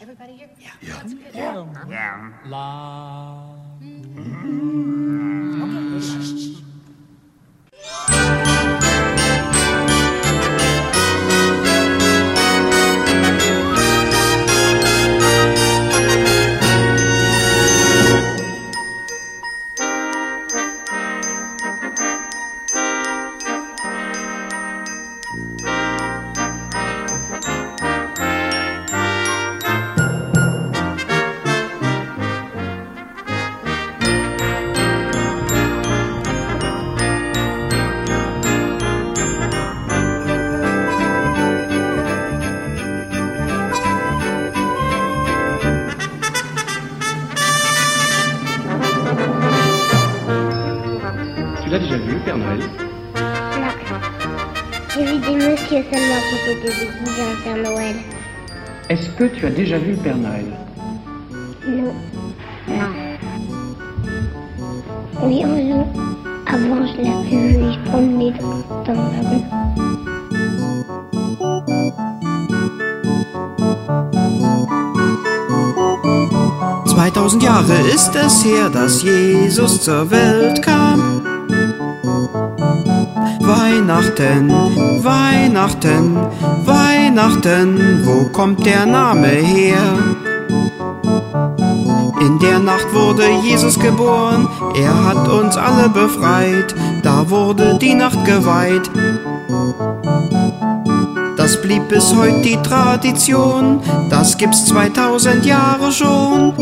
Everybody here? Yeah. That's good. Yeah. La. Tu tu as déjà vu le Père Noël Non. Non. Oui, un jour. Avant, je l'avais vu, il se promenait dans, dans la rue. 2000 Jahre ist es her, dass Jesus zur Welt kam. Weihnachten, Weihnachten, Weihnachten, wo kommt der Name her? In der Nacht wurde Jesus geboren, er hat uns alle befreit, da wurde die Nacht geweiht. Das blieb bis heute die Tradition, das gibt's 2000 Jahre schon.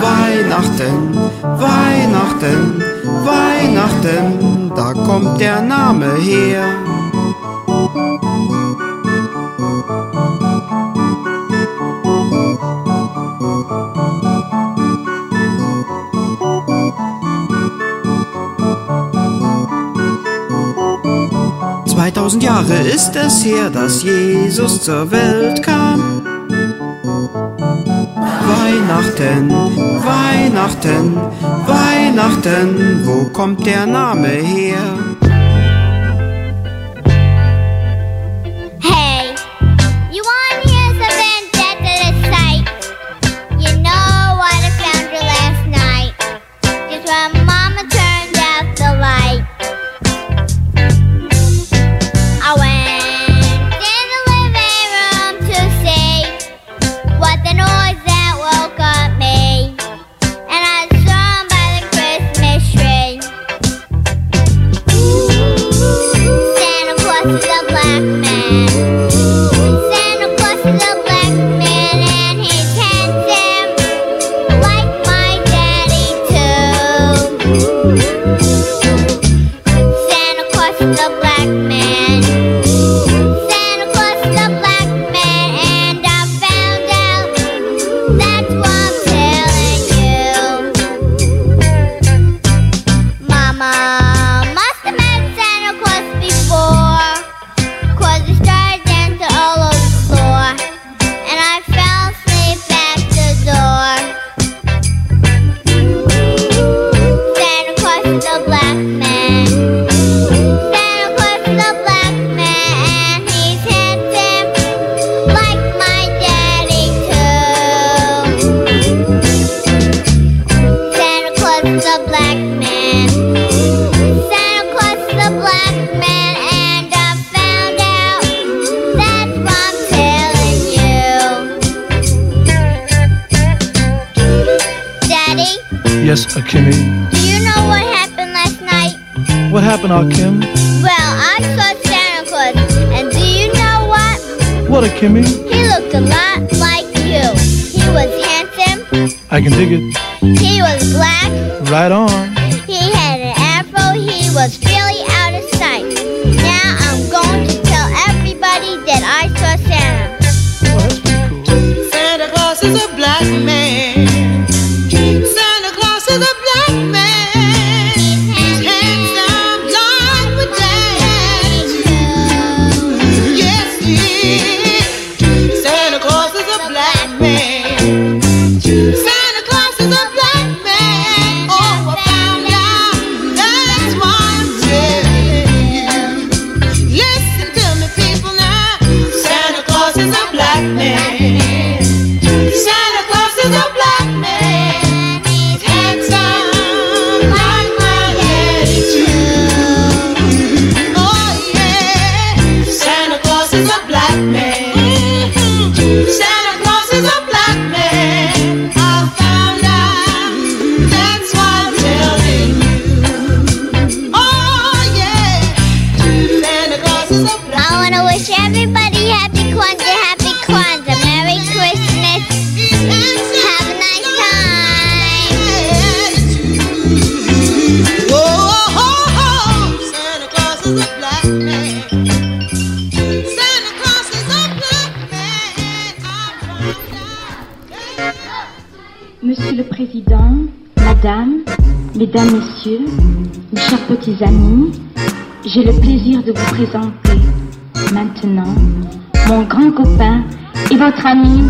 Weihnachten, Weihnachten, Weihnachten, da kommt der Name her. Zweitausend Jahre ist es her, dass Jesus zur Welt kam. Weihnachten, Weihnachten, Weihnachten, wo kommt der Name her? Yes, uh, Akimi. do you know what happened last night? What happened, Akim? Well, I saw Santa Claus, and do you know what? What, uh, Akimi? He looked a lot like you. He was handsome, I can dig it. he was black, Right on. Monsieur le Président, Madame, Mesdames, Messieurs, mes chers petits amis, j'ai le plaisir de vous présenter maintenant mon grand copain et votre ami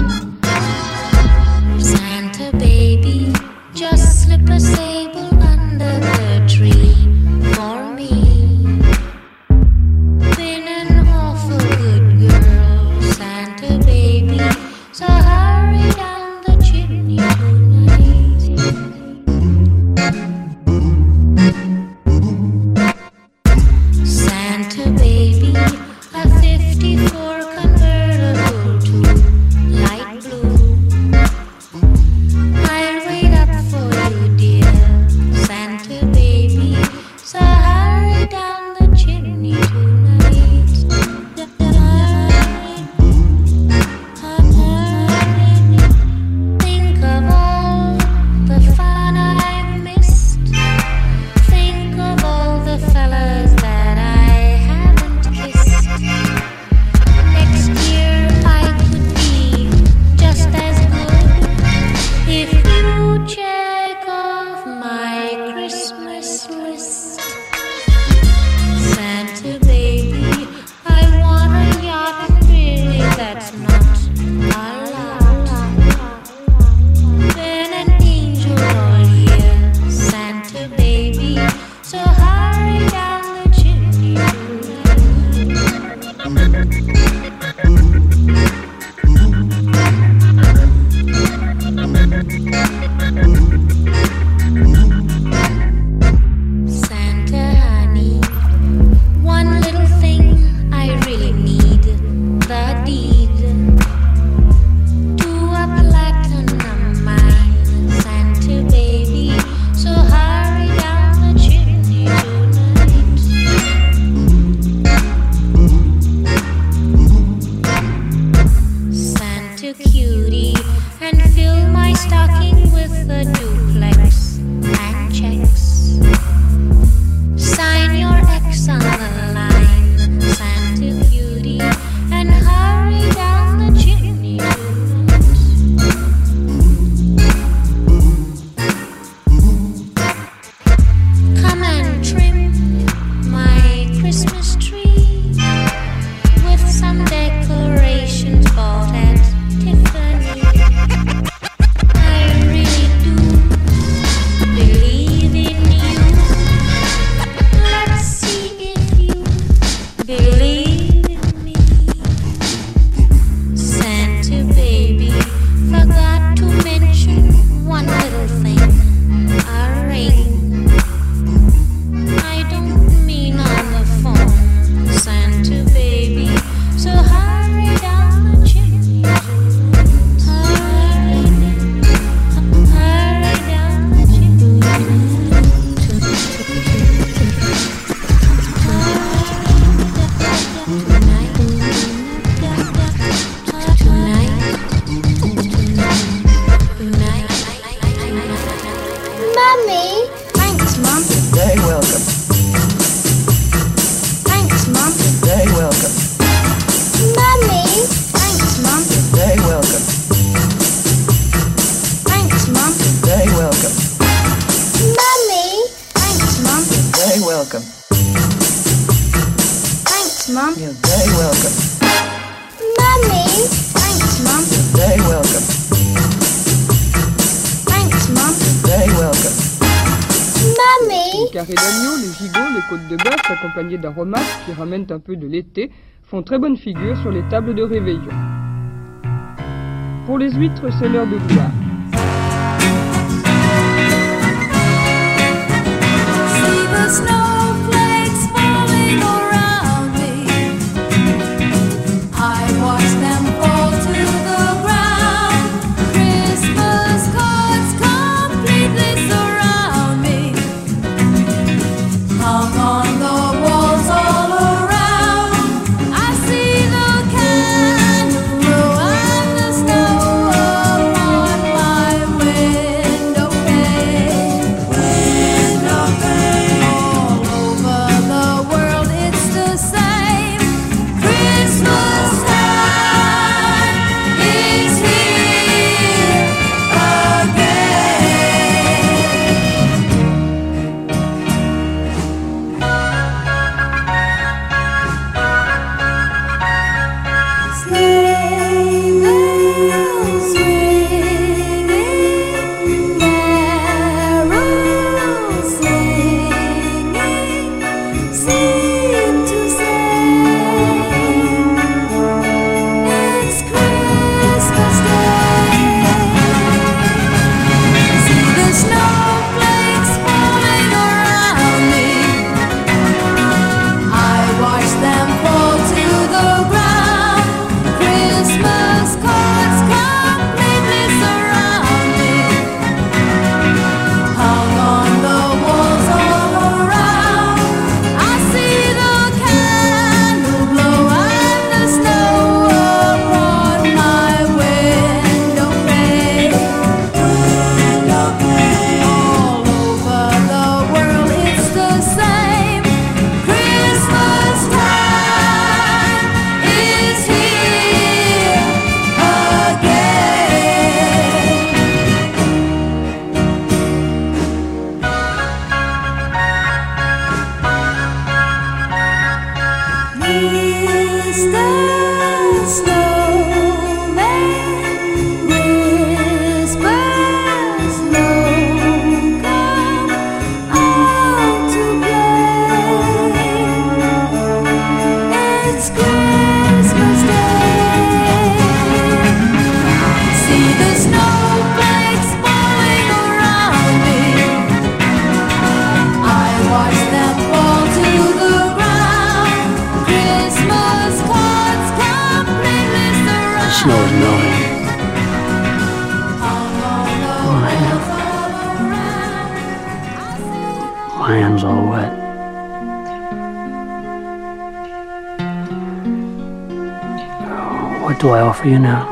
You're very welcome. D'agneau, les gigots, les côtes de bœuf, accompagnés d'aromates qui ramènent un peu de l'été, font très bonne figure sur les tables de réveillon. Pour les huîtres, c'est l'heure de gloire. for you now.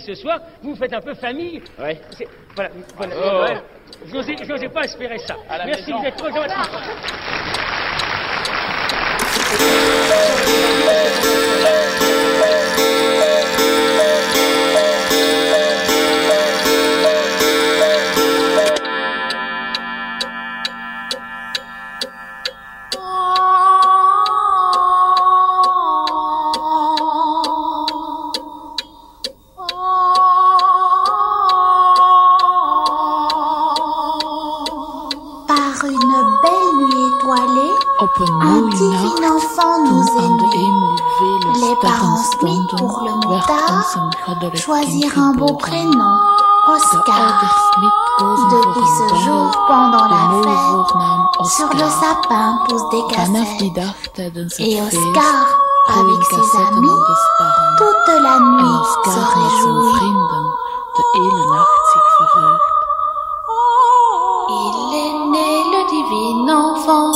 ce soir, vous faites un peu famille. Voilà, oh. pas espérer ça. Merci. choisir un beau prénom, Oscar. Depuis ce jour, pendant la fête, sur le sapin poussent des cassettes. Et Oscar, avec ses amis, toute la nuit se réjouit. Il est né le divin enfant,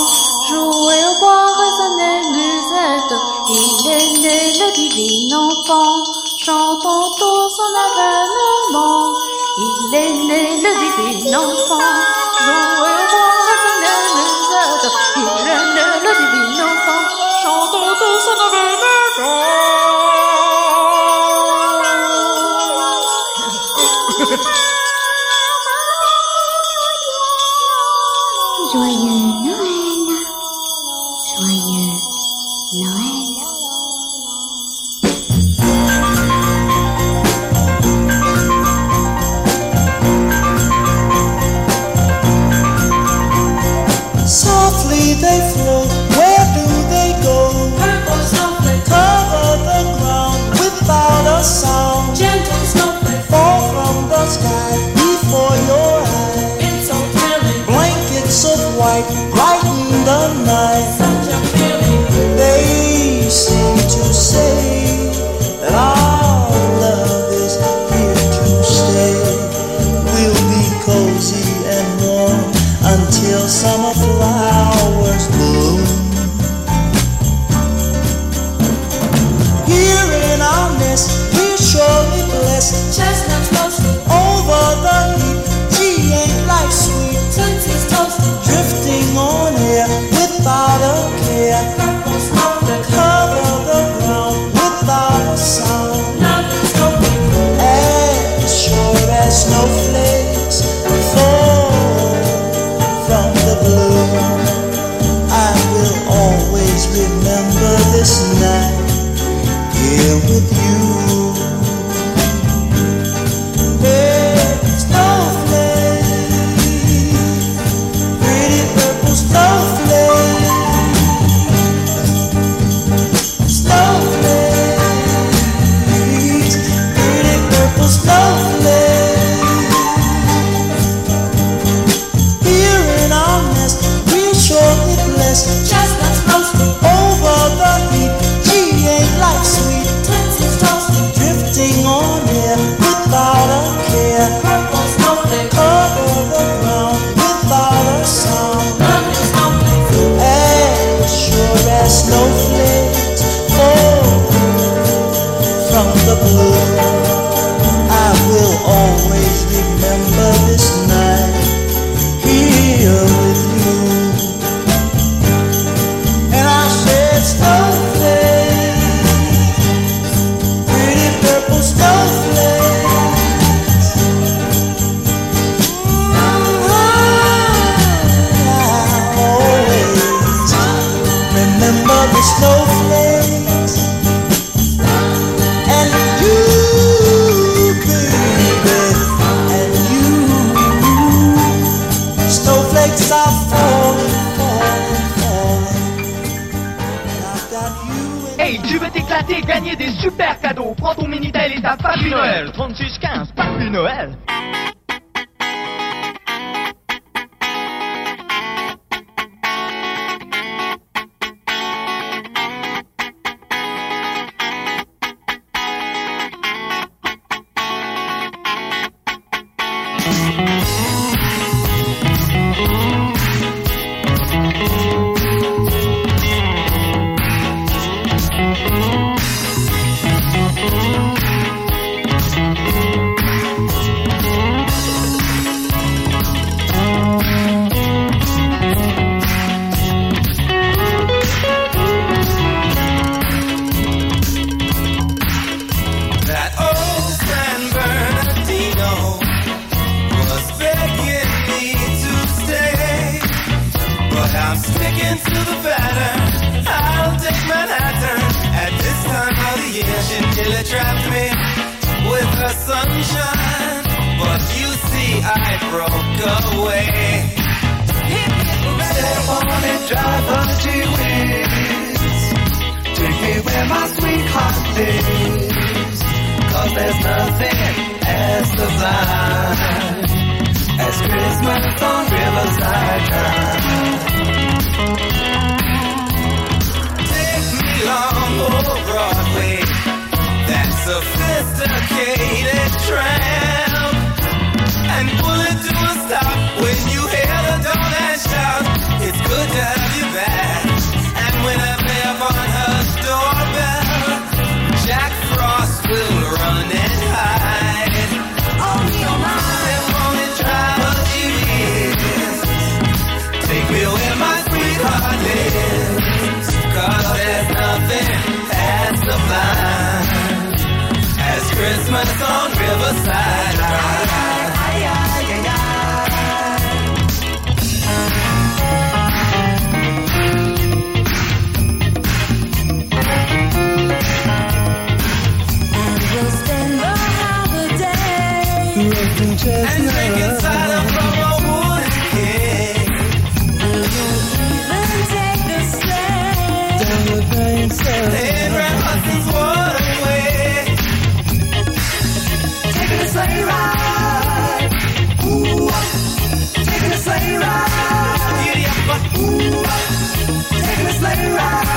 jouait au bois, résonnait musette. Il est né le divin enfant. L'aîné, le divin enfant, with you. right.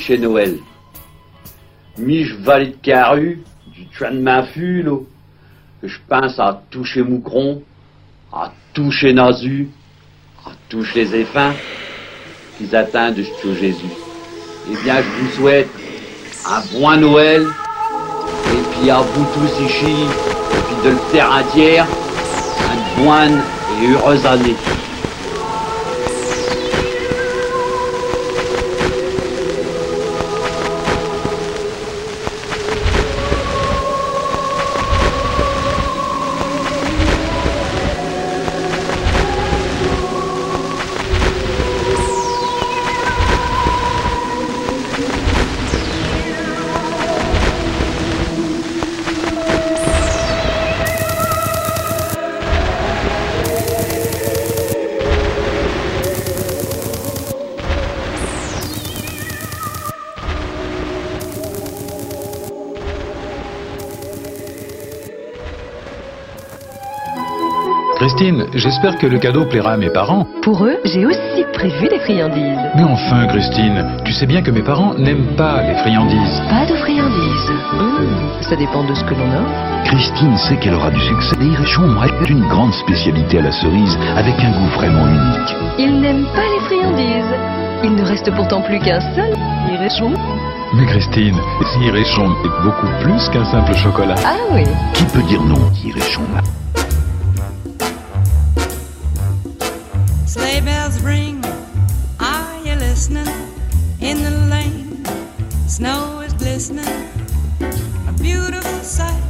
Chez Noël. Mich valet de caru, du train de ma je pense à toucher Moucron, à toucher Nazu, à toucher les effins, qu'ils atteignent de Jésus. Eh bien, je vous souhaite un bon Noël, et puis à vous tous ici, et puis de le terre entière, une bonne et heureuse année. Christine, j'espère que le cadeau plaira à mes parents. Pour eux, j'ai aussi prévu des friandises. Mais enfin, Christine, tu sais bien que mes parents n'aiment pas les friandises. Pas de friandises. Hum, ça dépend de ce que l'on offre. Christine sait qu'elle aura du succès et Iréchon est une grande spécialité à la cerise avec un goût vraiment unique. Ils n'aiment pas les friandises. Il ne reste pourtant plus qu'un seul Iréchon. Mais Christine, Iréchon est beaucoup plus qu'un simple chocolat. Ah oui. Qui peut dire non, Iréchon ring, are you listening? In the lane, snow is glistening. A beautiful sight,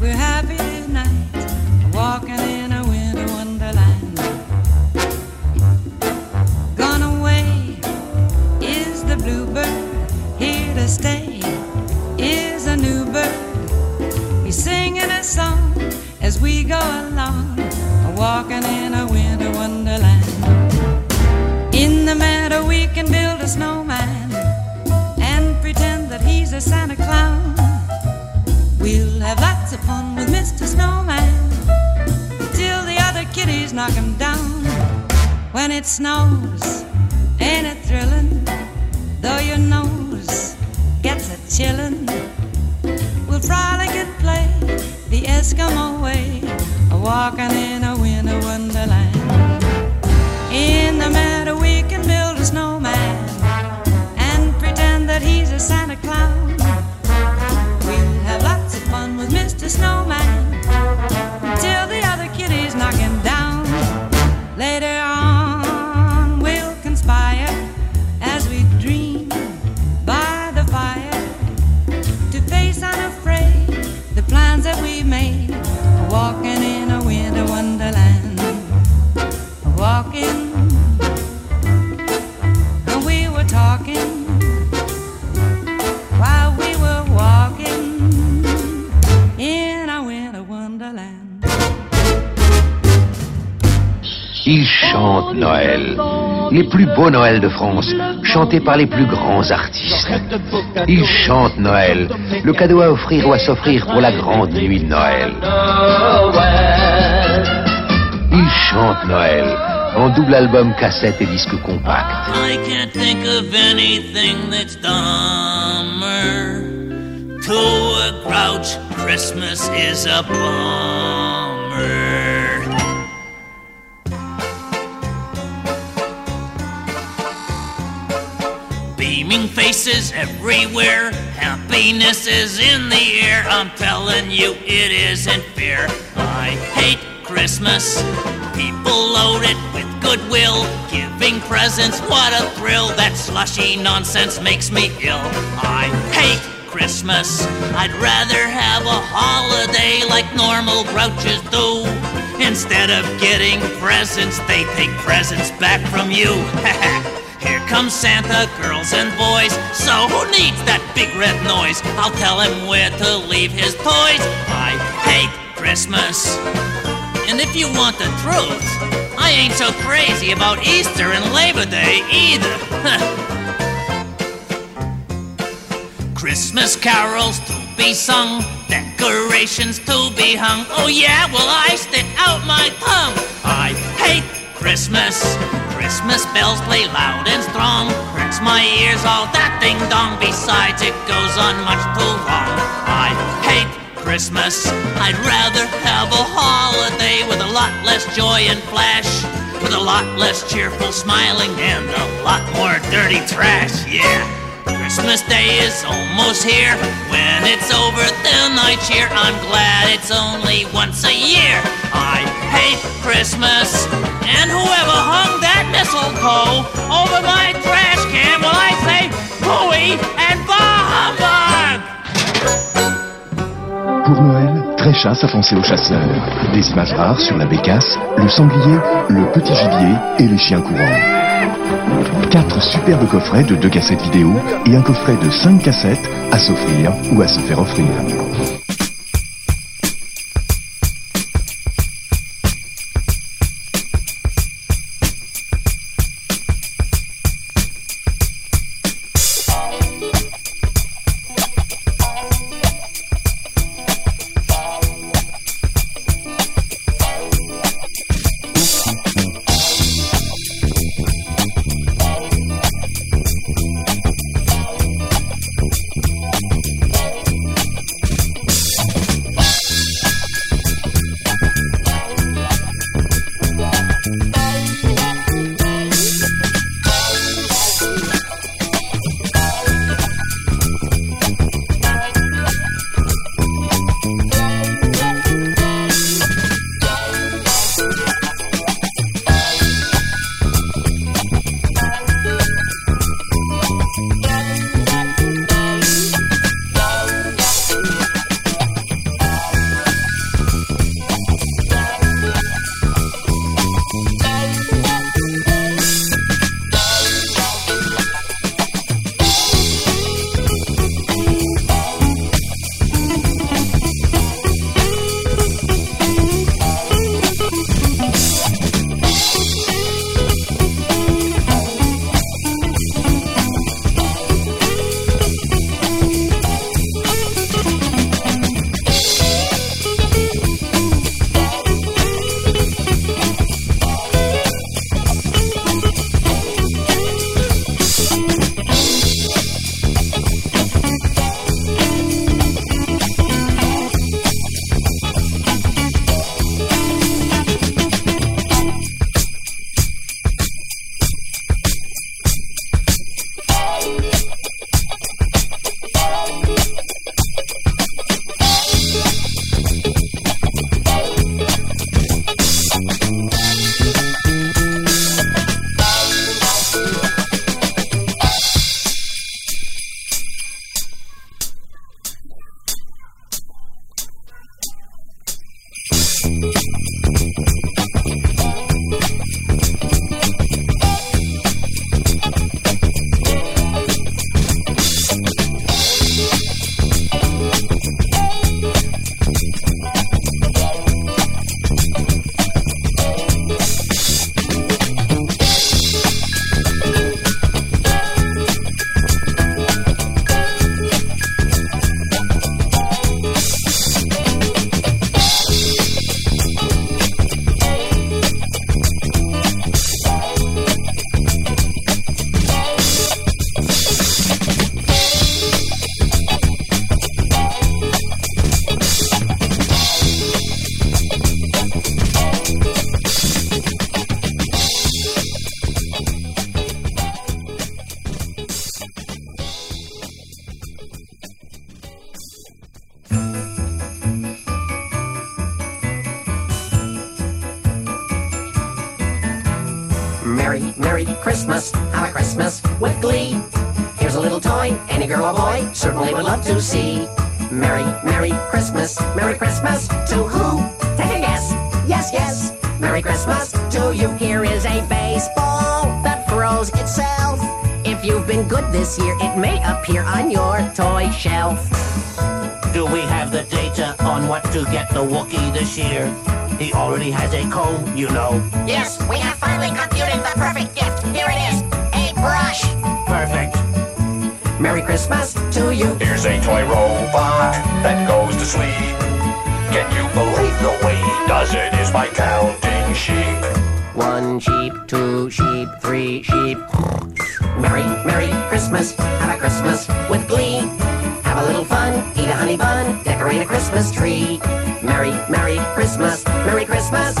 we're happy tonight, walking in a winter wonderland. Gone away is the bluebird, here to stay is a new bird. We singing a song as we go along, walking in the meadow we can build a snowman and pretend that he's a Santa Clown. We'll have lots of fun with Mr. Snowman till the other kitties knock him down. When it snows, ain't it thrilling? Though your nose gets a chillin', we'll frolic and play the Eskimo way, walking in a winter wonderland. In the meadow we snowman and pretend that he's a Santa Clown. Noël. Les plus beaux Noëls de France, chantés par les plus grands artistes. Ils chantent Noël, le cadeau à offrir ou à s'offrir pour la grande nuit de Noël. Ils chantent Noël, en double album cassette et disque compact. To a Christmas is a. Beaming faces everywhere, happiness is in the air. I'm telling you, it isn't fair. I hate Christmas. People load it with goodwill, giving presents, what a thrill. That slushy nonsense makes me ill. I hate Christmas. I'd rather have a holiday like normal grouches do. Instead of getting presents, they take presents back from you. Here comes Santa, girls and boys. So who needs that big red noise? I'll tell him where to leave his toys. I hate Christmas. And if you want the truth, I ain't so crazy about Easter and Labor Day either. Christmas carols to be sung, decorations to be hung. Oh yeah, well I stick out my tongue. I hate Christmas. Christmas bells play loud and strong. Hurts my ears, all that ding dong. Besides, it goes on much too long. I hate Christmas. I'd rather have a holiday with a lot less joy and flash. With a lot less cheerful smiling and a lot more dirty trash. Yeah. Christmas Day is almost here. When it's over, then I cheer. I'm glad it's only once a year. I hate Christmas. And whoever hung that over my trash can, I say and! Pour Noël, Tréchasse a pensé aux chasseurs. Des images rares sur la bécasse, le sanglier, le petit gibier et les chiens courants. Quatre superbes coffrets de deux cassettes vidéo et un coffret de cinq cassettes à s'offrir ou à se faire offrir. Christmas, have a Christmas with glee. Here's a little toy any girl or boy certainly would love to see. Merry, Merry Christmas, Merry Christmas to who? Take a guess. Yes, yes. Merry Christmas to you. Here is a baseball that throws itself. If you've been good this year, it may appear on your toy shelf. Do we have the data on what to get the Wookiee this year? He already has a comb, you know. Yes, we have finally computed the perfect gift. Christmas to you. Here's a toy robot that goes to sleep. Can you believe the way he does it is by counting sheep? One sheep, two sheep, three sheep. Merry, Merry Christmas, have a Christmas with glee. Have a little fun, eat a honey bun, decorate a Christmas tree. Merry, Merry Christmas, Merry Christmas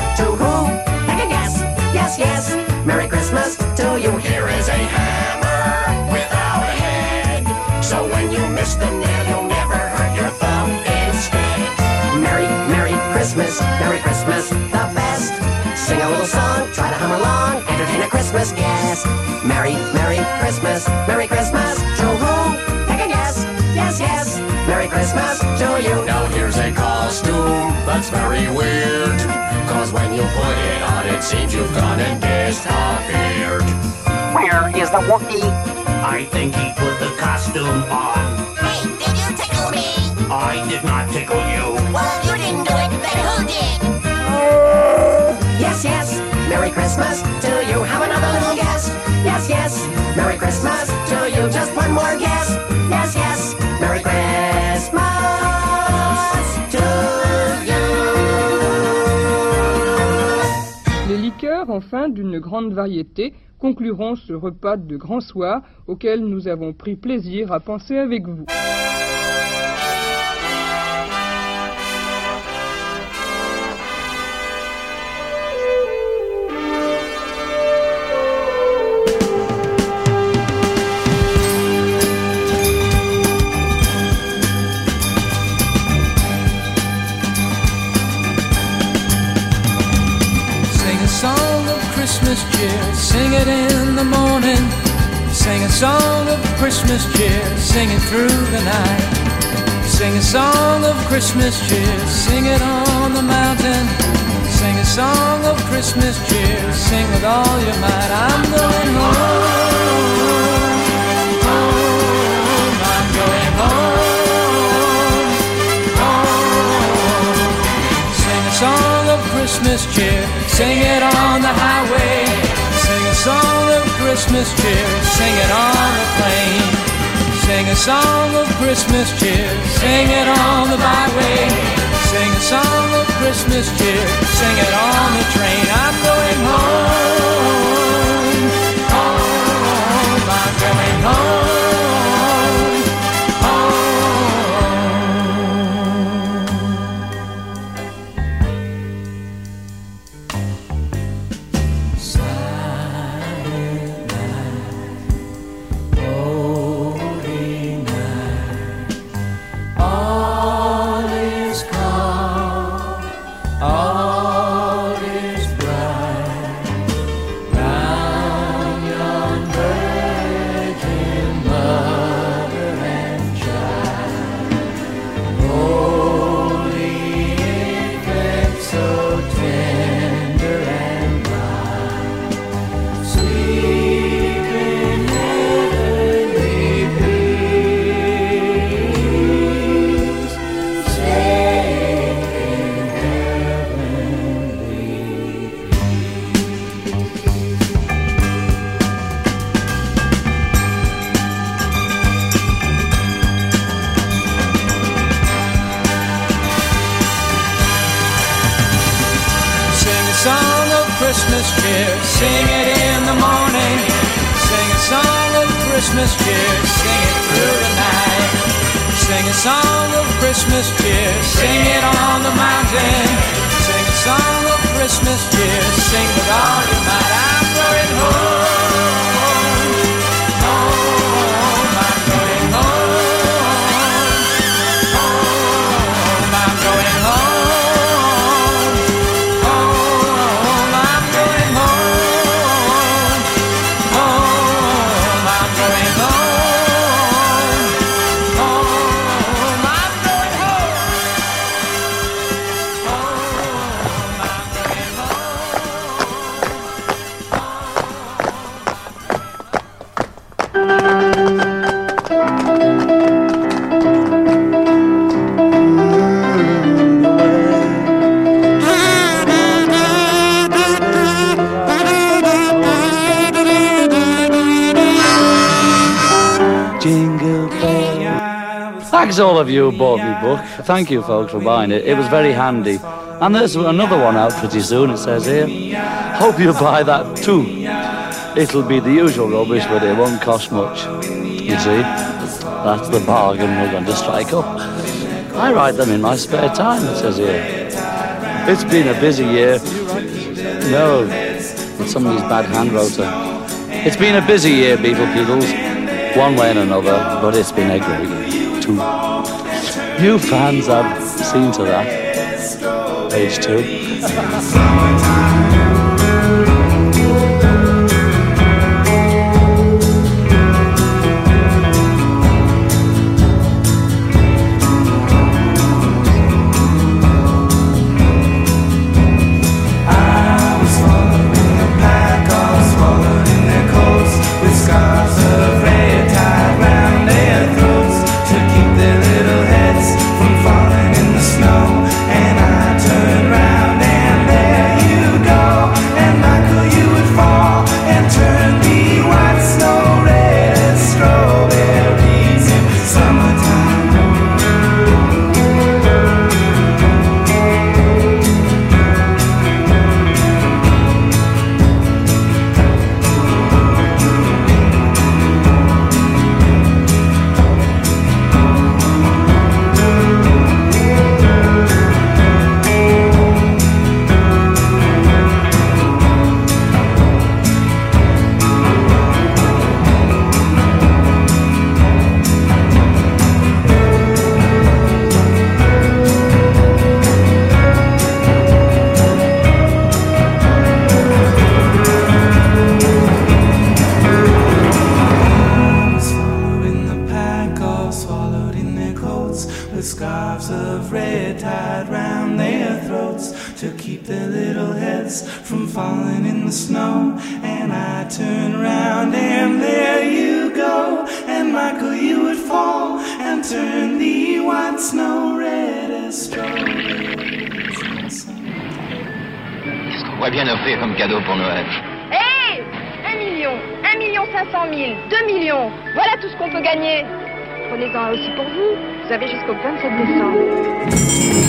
try to hum along, entertain a Christmas guest. Merry, Merry Christmas, Merry Christmas to who? Take a guess. Yes, yes. Merry Christmas to you. Now here's a costume that's very weird. Cause when you put it on, it seems you've gone and disappeared. Where is the Wookiee? I think he put the costume on. Hey, did you tickle me? I did not tickle you. Well, you didn't do it, then who did? Yes, yes. Merry Christmas to you. Have another little guess. Yes, yes. Merry Christmas to you. Just one more guess. Yes, yes. Merry Christmas to you. Les liqueurs, enfin, d'une grande variété, concluront ce repas de grand soir auquel nous avons pris plaisir à penser avec vous. In the morning. Sing a song of Christmas cheer, sing it through the night. Sing a song of Christmas cheer, sing it on the mountain. Sing a song of Christmas cheer, sing with all your might. I'm going home, home, I'm going home, song of Christmas cheer, sing it on the highway. Song of Christmas cheer, sing it on the plane. Sing a song of Christmas cheer, sing it on the byway. Sing a song of Christmas cheer, sing it on the train. I'm going home, home, I'm going home, Christmas cheer, sing it through the night. Sing a song of Christmas cheer, sing it on the mountain. Sing a song of Christmas cheer, sing with all your might. I'm going home, As all of you bought me book, thank you folks for buying it. It was very handy. And there's another one out pretty soon, it says here. Hope you buy that too. It'll be the usual rubbish, but it won't cost much. You see, that's the bargain we're going to strike up. I write them in my spare time, it says here. It's been a busy year. No, it's somebody's bad hand. It's been a busy year, Beetle Beetles, one way and another, but it's been a great year, Hm. too. You fans have seen to that. Page two. Bien offrir comme cadeau pour Noël Hé Un million, un million cinq cent mille, deux millions. Voilà tout ce qu'on peut gagner. Prenez-en aussi pour vous. Vous avez jusqu'au 27 décembre.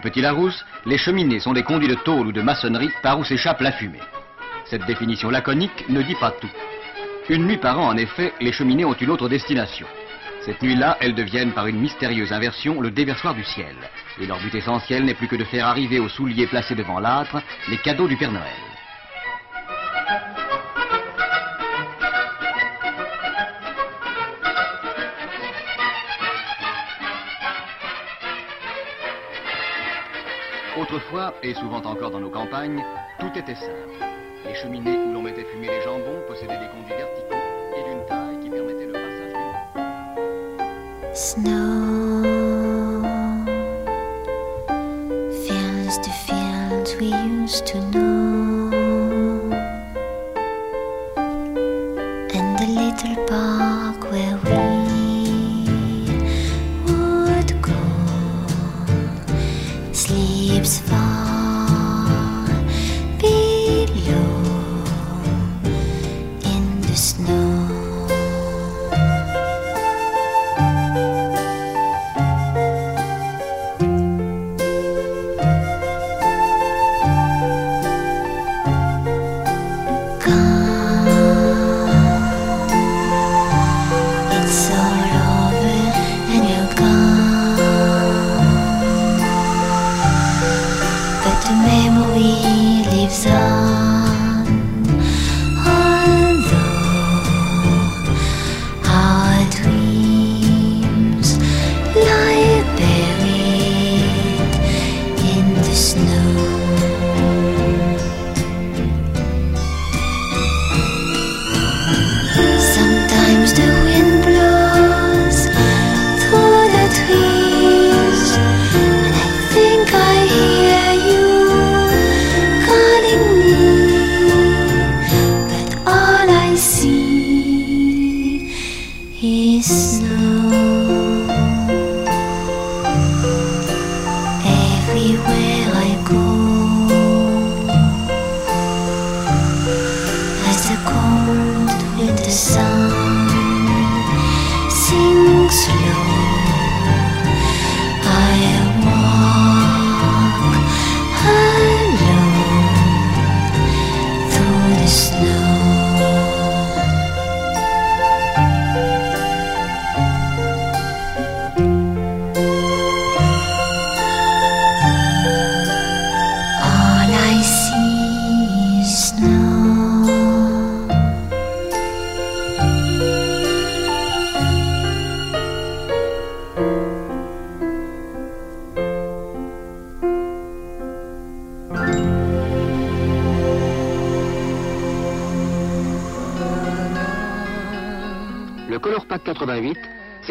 Petit Larousse, les cheminées sont des conduits de tôle ou de maçonnerie par où s'échappe la fumée. Cette définition laconique ne dit pas tout. Une nuit par an, en effet, les cheminées ont une autre destination. Cette nuit-là, elles deviennent par une mystérieuse inversion le déversoir du ciel. Et leur but essentiel n'est plus que de faire arriver aux souliers placés devant l'âtre les cadeaux du Père Noël. Autrefois, et souvent encore dans nos campagnes, tout était simple. Les cheminées où l'on mettait fumer les jambons possédaient des conduits verticaux et d'une taille qui permettait le passage d'une... Snow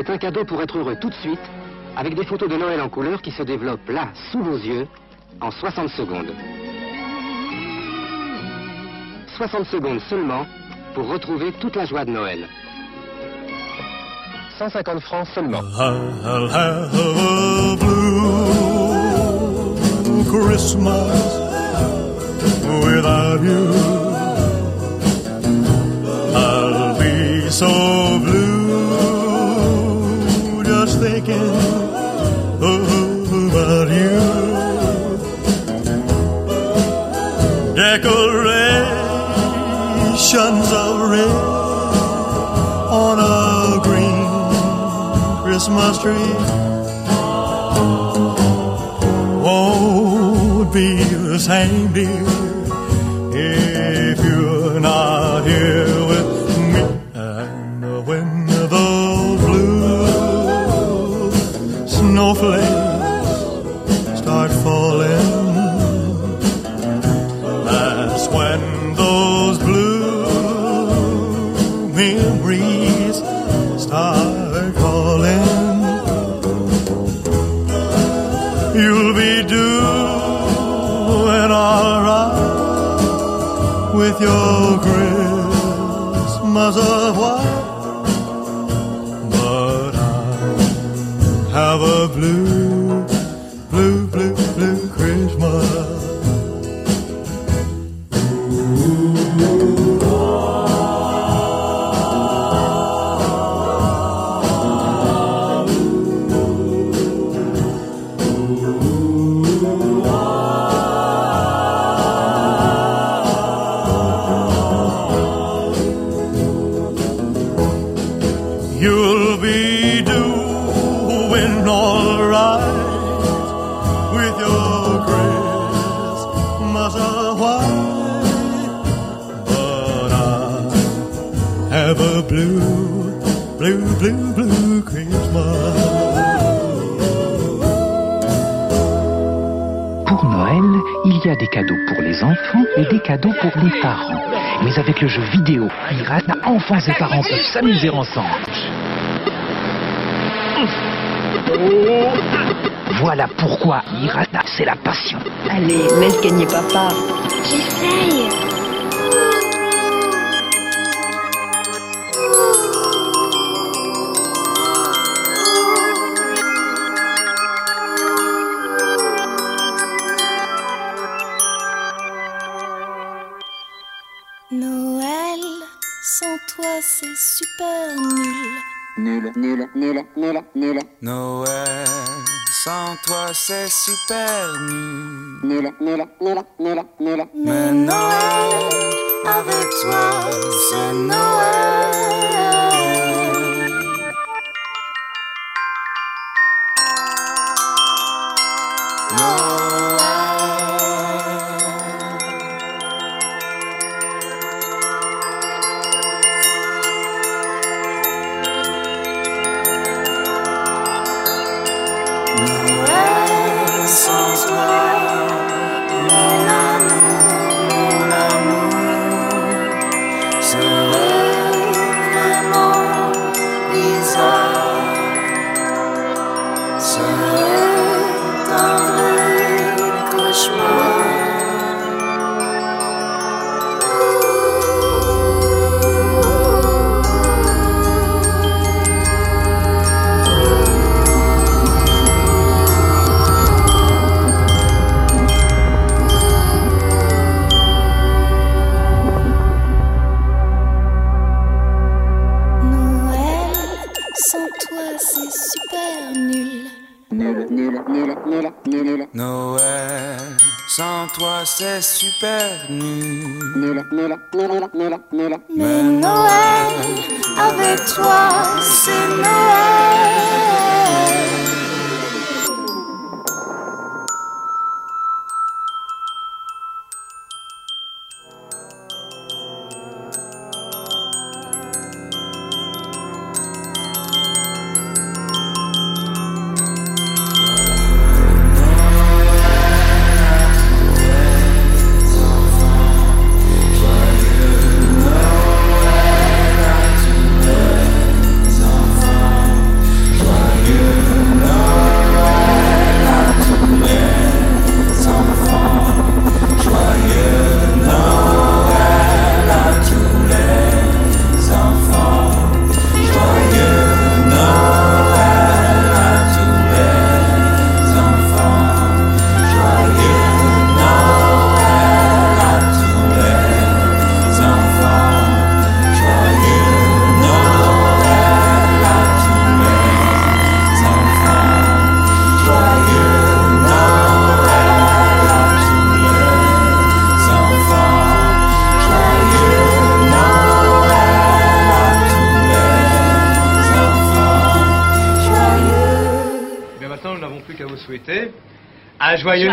c'est un cadeau pour être heureux tout de suite, avec des photos de Noël en couleur qui se développent là, sous vos yeux, en 60 secondes. 60 secondes seulement pour retrouver toute la joie de Noël. 150 francs seulement. I'll have a blue Christmas without you. Christmas tree won't be the same, dear, your Christmas of white, blue, blue, blue, blue Christmas. Pour Noël, il y a des cadeaux pour les enfants et des cadeaux pour les parents. Mais avec le jeu vidéo Pirate, enfants et parents peuvent s'amuser ensemble. Voilà pourquoi Irata, c'est la passion. Allez, laisse gagner papa. J'essaye. C'est super nul. Nul, nul, nul, nul, nul. Noël, sans toi c'est super nul. Nul, nul, nul, nul, nul. Mais Noël, avec toi c'est Noël. Noël, c'est super nul. Mais Noël, avec toi c'est Noël. Joyeux